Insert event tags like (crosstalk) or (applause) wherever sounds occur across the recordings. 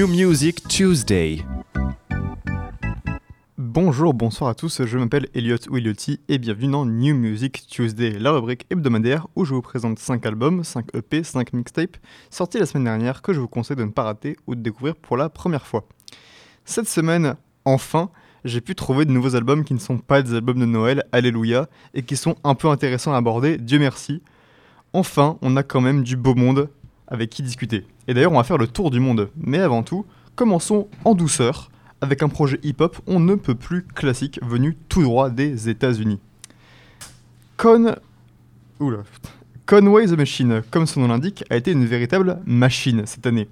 New Music Tuesday. Bonjour, bonsoir à tous, je m'appelle Elliot Williotti et bienvenue dans New Music Tuesday, la rubrique hebdomadaire où je vous présente 5 albums, 5 EP, 5 mixtapes sortis la semaine dernière que je vous conseille de ne pas rater ou de découvrir pour la première fois. Cette semaine, enfin, j'ai pu trouver de nouveaux albums qui ne sont pas des albums de Noël, alléluia, et qui sont un peu intéressants à aborder, Dieu merci. Enfin, on a quand même du beau monde avec qui discuter. Et d'ailleurs, on va faire le tour du monde. Mais avant tout, commençons en douceur avec un projet hip-hop on ne peut plus classique venu tout droit des États-Unis. Con... Oula. Conway the Machine, comme son nom l'indique, a été une véritable machine cette année.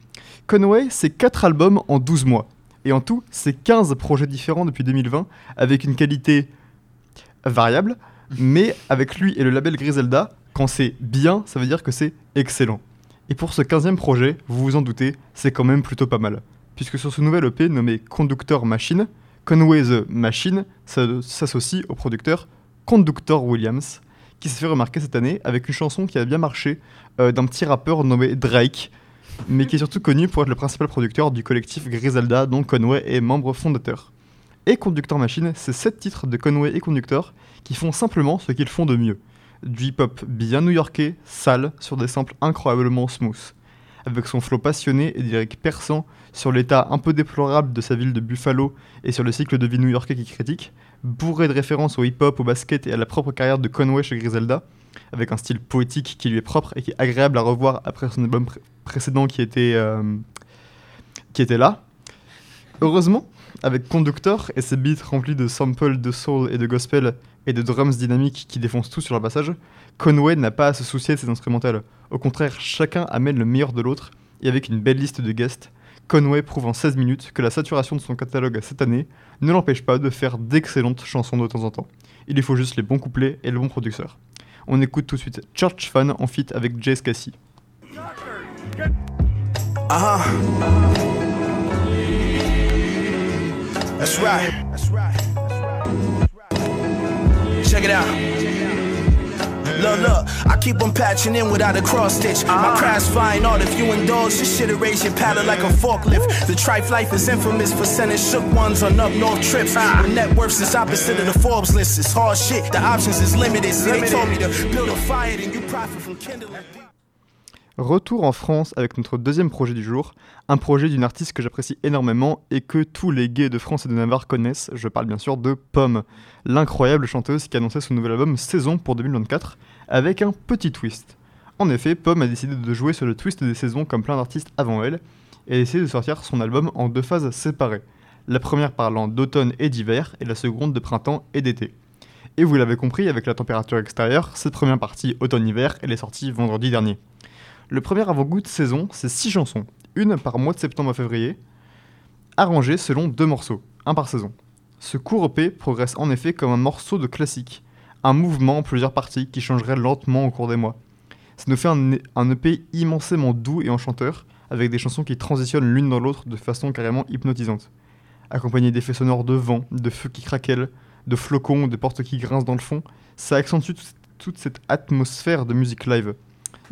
Conway, c'est 4 albums en 12 mois. Et en tout, c'est 15 projets différents depuis 2020, avec une qualité variable, (laughs) mais avec lui et le label Griselda, quand c'est bien, ça veut dire que c'est excellent. Et pour ce 15e projet, vous vous en doutez, c'est quand même plutôt pas mal puisque sur ce nouvel EP nommé Conductor Machine, Conway the Machine s'associe au producteur Conductor Williams, qui s'est fait remarquer cette année avec une chanson qui a bien marché euh, d'un petit rappeur nommé Drake, mais qui est surtout connu pour être le principal producteur du collectif Griselda, dont Conway est membre fondateur. Et Conductor Machine, c'est sept titres de Conway et Conductor qui font simplement ce qu'ils font de mieux. Du hip-hop bien new-yorkais, sale, sur des samples incroyablement smooth avec son flow passionné et direct perçant sur l'état un peu déplorable de sa ville de Buffalo et sur le cycle de vie new-yorkais qui critique, bourré de références au hip-hop, au basket et à la propre carrière de Conway chez Griselda, avec un style poétique qui lui est propre et qui est agréable à revoir après son album précédent qui était, euh, qui était là. Heureusement, avec Conductor et ses beats remplis de samples de soul et de gospel et de drums dynamiques qui défoncent tout sur leur passage, Conway n'a pas à se soucier de ses instrumentales. Au contraire, chacun amène le meilleur de l'autre, et avec une belle liste de guests, Conway prouve en 16 minutes que la saturation de son catalogue cette année ne l'empêche pas de faire d'excellentes chansons de temps en temps. Il lui faut juste les bons couplets et le bon producteur. On écoute tout de suite Church Fan en feat avec Jay Cassie. That's right. Check it out. Look, look, I keep on patching in without a cross stitch. My uh-huh. craft's flying art. If you indulge, this shit raise your palate like a forklift. The trife life is infamous for sending shook ones on up north trips. Uh-huh. The net worth is opposite of the Forbes list. It's hard shit. The options is limited. See, they told me to build a fire and you profit from kindling. Retour en France avec notre deuxième projet du jour, un projet d'une artiste que j'apprécie énormément et que tous les gays de France et de Navarre connaissent, je parle bien sûr de Pomme, l'incroyable chanteuse qui annonçait son nouvel album Saison pour 2024, avec un petit twist. En effet, Pomme a décidé de jouer sur le twist des saisons comme plein d'artistes avant elle, et a décidé de sortir son album en deux phases séparées, la première parlant d'automne et d'hiver, et la seconde de printemps et d'été. Et vous l'avez compris, avec la température extérieure, cette première partie automne-hiver, elle est sortie vendredi dernier. Le premier avant-goût de saison, c'est 6 chansons, une par mois de septembre à février, arrangées selon deux morceaux, un par saison. Ce court EP progresse en effet comme un morceau de classique, un mouvement en plusieurs parties qui changerait lentement au cours des mois. Ça nous fait un, EP immensément doux et enchanteur, avec des chansons qui transitionnent l'une dans l'autre de façon carrément hypnotisante. Accompagné d'effets sonores de vent, de feux qui craquellent, de flocons, de portes qui grincent dans le fond, ça accentue toute cette atmosphère de musique live.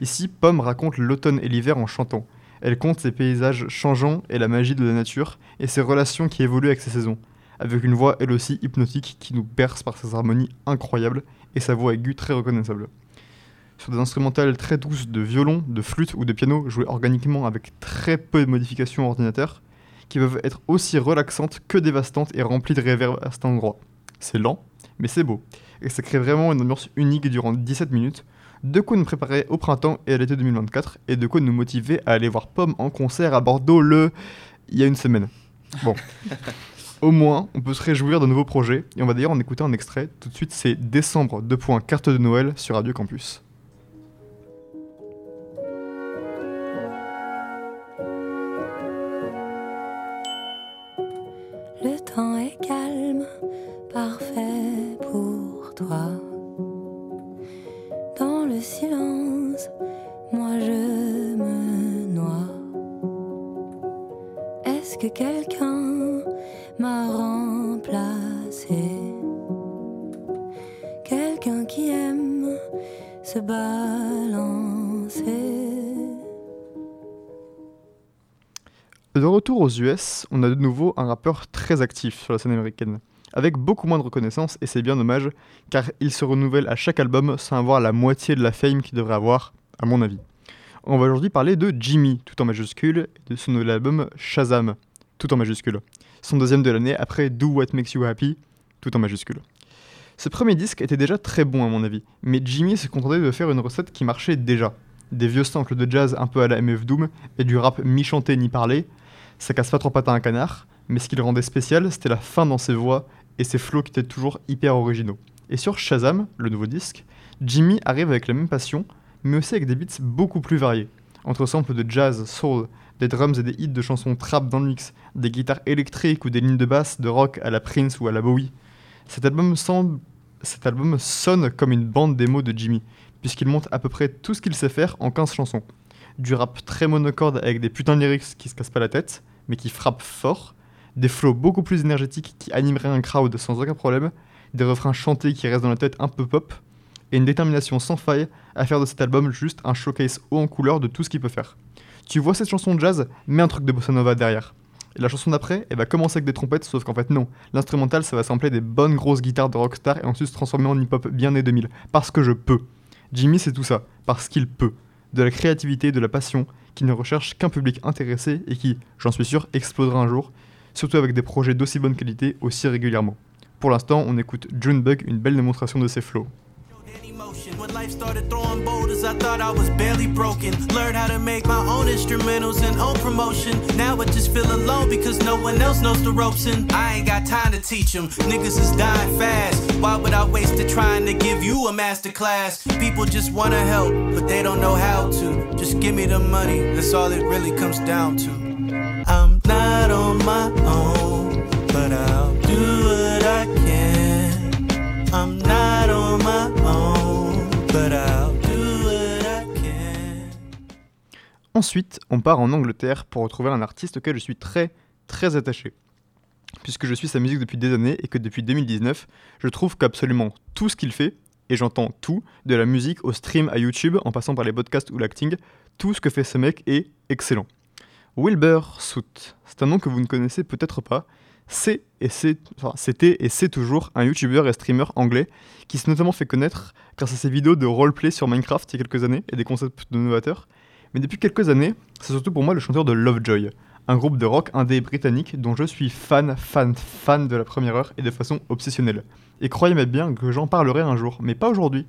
Ici, Pomme raconte l'automne et l'hiver en chantant. Elle compte ses paysages changeants et la magie de la nature, et ses relations qui évoluent avec ses saisons, avec une voix elle aussi hypnotique qui nous berce par ses harmonies incroyables et sa voix aiguë très reconnaissable. Sur des instrumentales très douces de violon, de flûte ou de piano jouées organiquement avec très peu de modifications ordinateur, qui peuvent être aussi relaxantes que dévastantes et remplies de réverb à cet endroit. C'est lent, mais c'est beau, et ça crée vraiment une ambiance unique durant 17 minutes, de quoi nous préparer au printemps et à l'été 2024 et de quoi nous motiver à aller voir Pomme en concert à Bordeaux le il y a une semaine. Bon. (laughs) Au moins, on peut se réjouir de nouveaux projets et on va d'ailleurs en écouter un extrait. Tout de suite, c'est Décembre, 2 points, carte de Noël sur Radio Campus. Le temps est calme, parfait pour toi silence, moi je me noie. Est-ce que quelqu'un m'a remplacé? Quelqu'un qui aime se balancer? De retour aux US, on a de nouveau un rappeur très actif sur la scène américaine, avec beaucoup moins de reconnaissance et c'est bien dommage, car il se renouvelle à chaque album sans avoir la moitié de la fame qu'il devrait avoir, à mon avis. On va aujourd'hui parler de Jimmy, tout en majuscule, et de son nouvel album Shazam, tout en majuscule. Son deuxième de l'année après Do What Makes You Happy, tout en majuscule. Ce premier disque était déjà très bon à mon avis, mais Jimmy s'est contenté de faire une recette qui marchait déjà. Des vieux samples de jazz un peu à la MF Doom et du rap mi-chanté ni parlé, ça casse pas trop pattes à un canard, mais ce qui le rendait spécial, c'était la fin dans ses voix et ses flots qui étaient toujours hyper originaux. Et sur Shazam, le nouveau disque, Jimmy arrive avec la même passion, mais aussi avec des beats beaucoup plus variés. Entre samples de jazz, soul, des drums et des hits de chansons trap dans le mix, des guitares électriques ou des lignes de basse de rock à la Prince ou à la Bowie. Cet album, sonne comme une bande démo de Jimmy, puisqu'il monte à peu près tout ce qu'il sait faire en 15 chansons. Du rap très monocorde avec des putains de lyrics qui se cassent pas la tête, mais qui frappent fort, des flows beaucoup plus énergétiques qui animeraient un crowd sans aucun problème, des refrains chantés qui restent dans la tête un peu pop, et une détermination sans faille à faire de cet album juste un showcase haut en couleur de tout ce qu'il peut faire. Tu vois cette chanson de jazz, mets un truc de bossa nova derrière. Et la chanson d'après, elle va commencer avec des trompettes, sauf qu'en fait non. L'instrumental, ça va sampler des bonnes grosses guitares de rockstar et ensuite se transformer en hip-hop bien né 2000. Parce que je peux. Jimmy, c'est tout ça. Parce qu'il peut. De la créativité, de la passion, qui ne recherche qu'un public intéressé et qui, j'en suis sûr, explosera un jour, surtout avec des projets d'aussi bonne qualité aussi régulièrement. Pour l'instant, on écoute Junebug, une belle démonstration de ses flows. When life started throwing boulders, I thought I was barely broken. Learned how to make my own instrumentals and own promotion. Now I just feel alone because no one else knows the ropes, and I ain't got time to teach them. Niggas is dying fast. Why would I waste it trying to give you a master class? People just wanna help, but they don't know how to. Just give me the money, that's all it really comes down to. I'm not on my Ensuite, on part en Angleterre pour retrouver un artiste auquel je suis très très attaché. Puisque je suis sa musique depuis des années et que depuis 2019, je trouve qu'absolument tout ce qu'il fait, et j'entends tout, de la musique au stream à YouTube en passant par les podcasts ou l'acting, tout ce que fait ce mec est excellent. Wilbur Soot, c'est un nom que vous ne connaissez peut-être pas. C'est et c'était et c'est toujours un youtubeur et streamer anglais qui s'est notamment fait connaître grâce à ses vidéos de roleplay sur Minecraft il y a quelques années et des concepts de novateurs. Mais depuis quelques années, c'est surtout pour moi le chanteur de Lovejoy, un groupe de rock indé britannique dont je suis fan, fan, fan de la première heure et de façon obsessionnelle. Et croyez-moi bien que j'en parlerai un jour, mais pas aujourd'hui,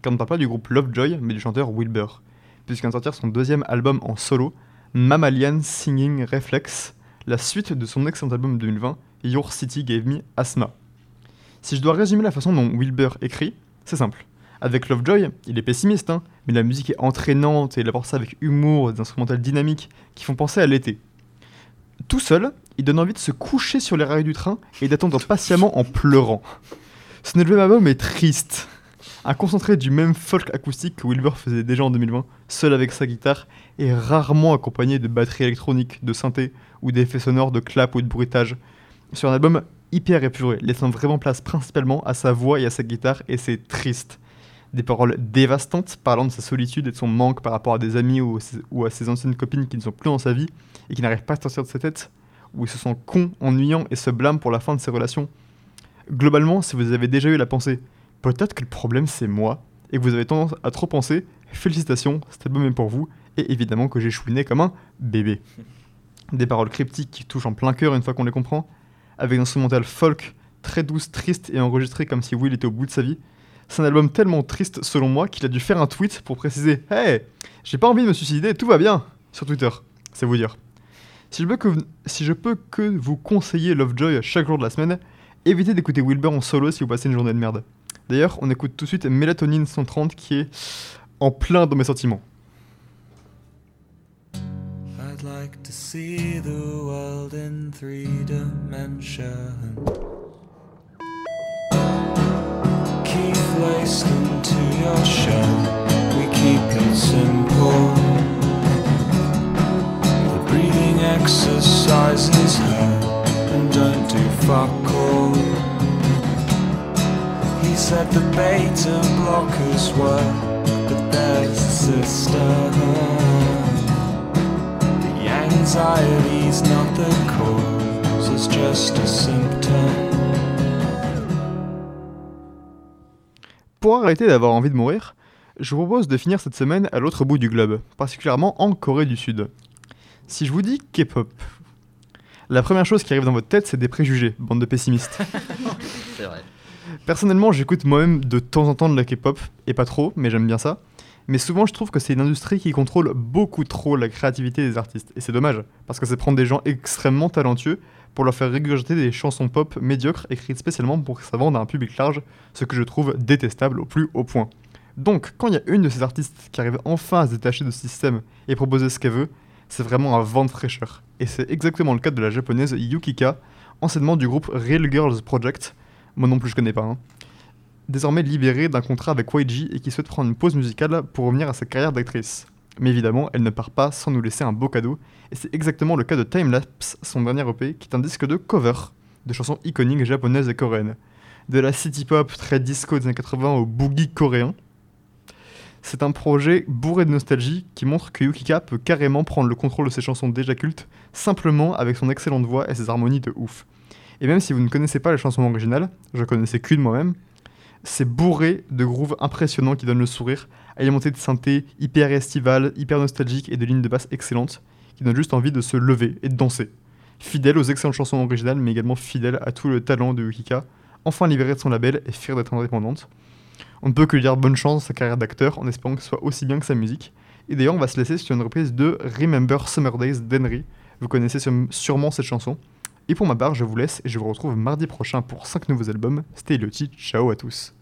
car on ne parle pas du groupe Lovejoy, mais du chanteur Wilbur, puisqu'il vient sortir son deuxième album en solo, Mammalian Singing Reflex, la suite de son excellent album de 2020, Your City Gave Me Asthma. Si je dois résumer la façon dont Wilbur écrit, c'est simple. Avec Lovejoy, il est pessimiste, hein, mais la musique est entraînante et il apporte ça avec humour, des instrumentales dynamiques qui font penser à l'été. Tout seul, il donne envie de se coucher sur les rails du train et d'attendre (laughs) patiemment en pleurant. Ce nouvel album est triste. Un concentré du même folk acoustique que Wilbur faisait déjà en 2020, seul avec sa guitare, et rarement accompagné de batteries électroniques, de synthé ou d'effets sonores de clap ou de bruitage. Sur un album hyper épuré, laissant vraiment place principalement à sa voix et à sa guitare, et c'est triste. Des paroles dévastantes parlant de sa solitude et de son manque par rapport à des amis ou, ou à ses anciennes copines qui ne sont plus dans sa vie et qui n'arrivent pas à sortir de sa tête, où il se sent con, ennuyant et se blâme pour la fin de ses relations. Globalement, si vous avez déjà eu la pensée peut-être que le problème c'est moi, et que vous avez tendance à trop penser, félicitations, cet album est pour vous, et évidemment que j'ai chouiné comme un bébé. (laughs) Des paroles cryptiques qui touchent en plein cœur une fois qu'on les comprend, avec un instrumental folk très douce, triste et enregistré comme si Will était au bout de sa vie. C'est un album tellement triste selon moi qu'il a dû faire un tweet pour préciser Hey, j'ai pas envie de me suicider, tout va bien sur Twitter. C'est vous dire. Si je, peux que, vous conseiller Lovejoy chaque jour de la semaine, évitez d'écouter Wilbur en solo si vous passez une journée de merde. D'ailleurs, on écoute tout de suite Mélatonine 130 qui est en plein dans mes sentiments. Keith laced into your shell. We keep it simple. The breathing exercises hurt and don't do fuck all. He said the beta blockers work, but there's a sister. The Anxiety's not the cause, it's just a symptom. Pour arrêter d'avoir envie de mourir, je vous propose de finir cette semaine à l'autre bout du globe, particulièrement en Corée du Sud. Si je vous dis K-pop, la première chose qui arrive dans votre tête, c'est des préjugés, bande de pessimistes. (laughs) C'est vrai. Personnellement, j'écoute moi-même de temps en temps de la K-pop, et pas trop, mais j'aime bien ça. Mais souvent, je trouve que c'est une industrie qui contrôle beaucoup trop la créativité des artistes. Et c'est dommage, parce que c'est prendre des gens extrêmement talentueux pour leur faire régurgiter des chansons pop médiocres écrites spécialement pour que ça vende à un public large, ce que je trouve détestable au plus haut point. Donc, quand il y a une de ces artistes qui arrive enfin à se détacher de ce système et proposer ce qu'elle veut, c'est vraiment un vent de fraîcheur. Et c'est exactement le cas de la japonaise Yukika, anciennement du groupe Real Girls Project, moi non plus je connais pas, hein. Désormais libérée d'un contrat avec YG et qui souhaite prendre une pause musicale pour revenir à sa carrière d'actrice. Mais évidemment, elle ne part pas sans nous laisser un beau cadeau, et c'est exactement le cas de Timelapse, son dernier EP, qui est un disque de cover de chansons iconiques japonaises et coréennes. De la city pop très disco des années 80 au boogie coréen, c'est un projet bourré de nostalgie qui montre que Yukika peut carrément prendre le contrôle de ses chansons déjà cultes simplement avec son excellente voix et ses harmonies de ouf. Et même si vous ne connaissez pas les chansons originales, je connaissais qu'une moi-même, c'est bourré de grooves impressionnants qui donnent le sourire, alimenté de synthé hyper estivales, hyper nostalgiques et de lignes de basse excellentes, qui donnent juste envie de se lever et de danser. Fidèle aux excellentes chansons originales, mais également fidèle à tout le talent de Yukika, enfin libérée de son label et fière d'être indépendante. On ne peut que lui dire bonne chance dans sa carrière d'acteur, en espérant que ce soit aussi bien que sa musique. Et d'ailleurs, on va se laisser sur une reprise de Remember Summer Days d'Henry. Vous connaissez sûrement cette chanson. Et pour ma part, je vous laisse et je vous retrouve mardi prochain pour 5 nouveaux albums. C'était Elodie, ciao à tous.